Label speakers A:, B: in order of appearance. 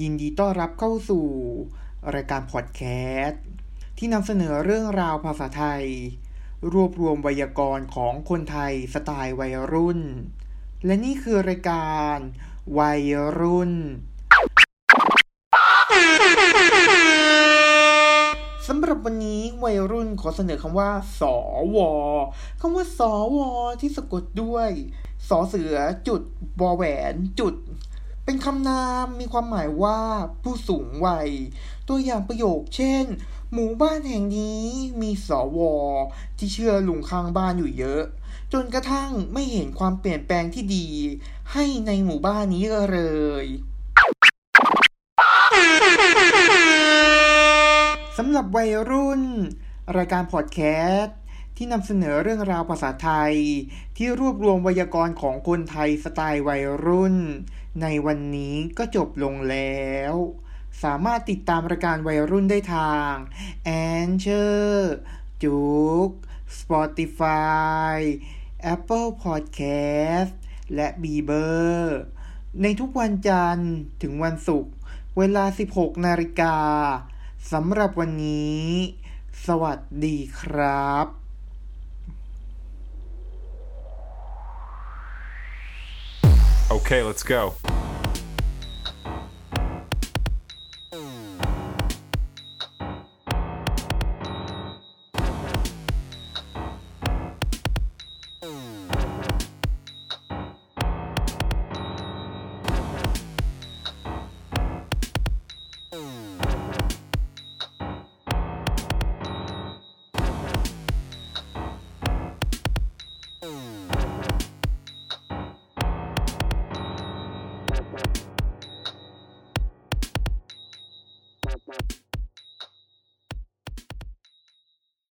A: ยินดีต้อนรับเข้าสู่ รายการพอดแคสต์ที่นำเสนอเรื่องราวภาษาไทย รวบรวมไวยากรณ์ของคนไทยสไตล์วัยรุ่น และนี่คือรายการวัยรุ่น สำหรับวันนี้วัยรุ่นขอเสนอคำว่า สวคำว่า สว ที่สะกดด้วยสอเสือจุดวอแหวนจุด เป็นคำนามมีความหมายว่าผู้สูงวัย ตัวอย่างประโยคเช่น หมู่บ้านแห่งนี้มีสวที่เชื่อลุงข้างบ้านอยู่เยอะ จนกระทั่งไม่เห็นความเปลี่ยนแปลงที่ดี ให้ในหมู่บ้านนี้เลยสำหรับวัยรุ่น รายการพอดแคสต์ ที่นำเสนอเรื่องราวภาษาไทย ที่รวบรวมไวยากรณ์ของคนไทยสไตล์วัยรุ่น ในวันนี้ก็จบลงแล้ว สามารถติดตามรายการวัยรุ่นได้ทาง a n c h o r จุก Spotify Apple Podcast และ b ีเบอร์ในทุกวันจันทร์ถึงวันศุกร์เวลา 16 นาฬิกาสำหรับวันนี้ สวัสดีครับ
B: Okay, let's go.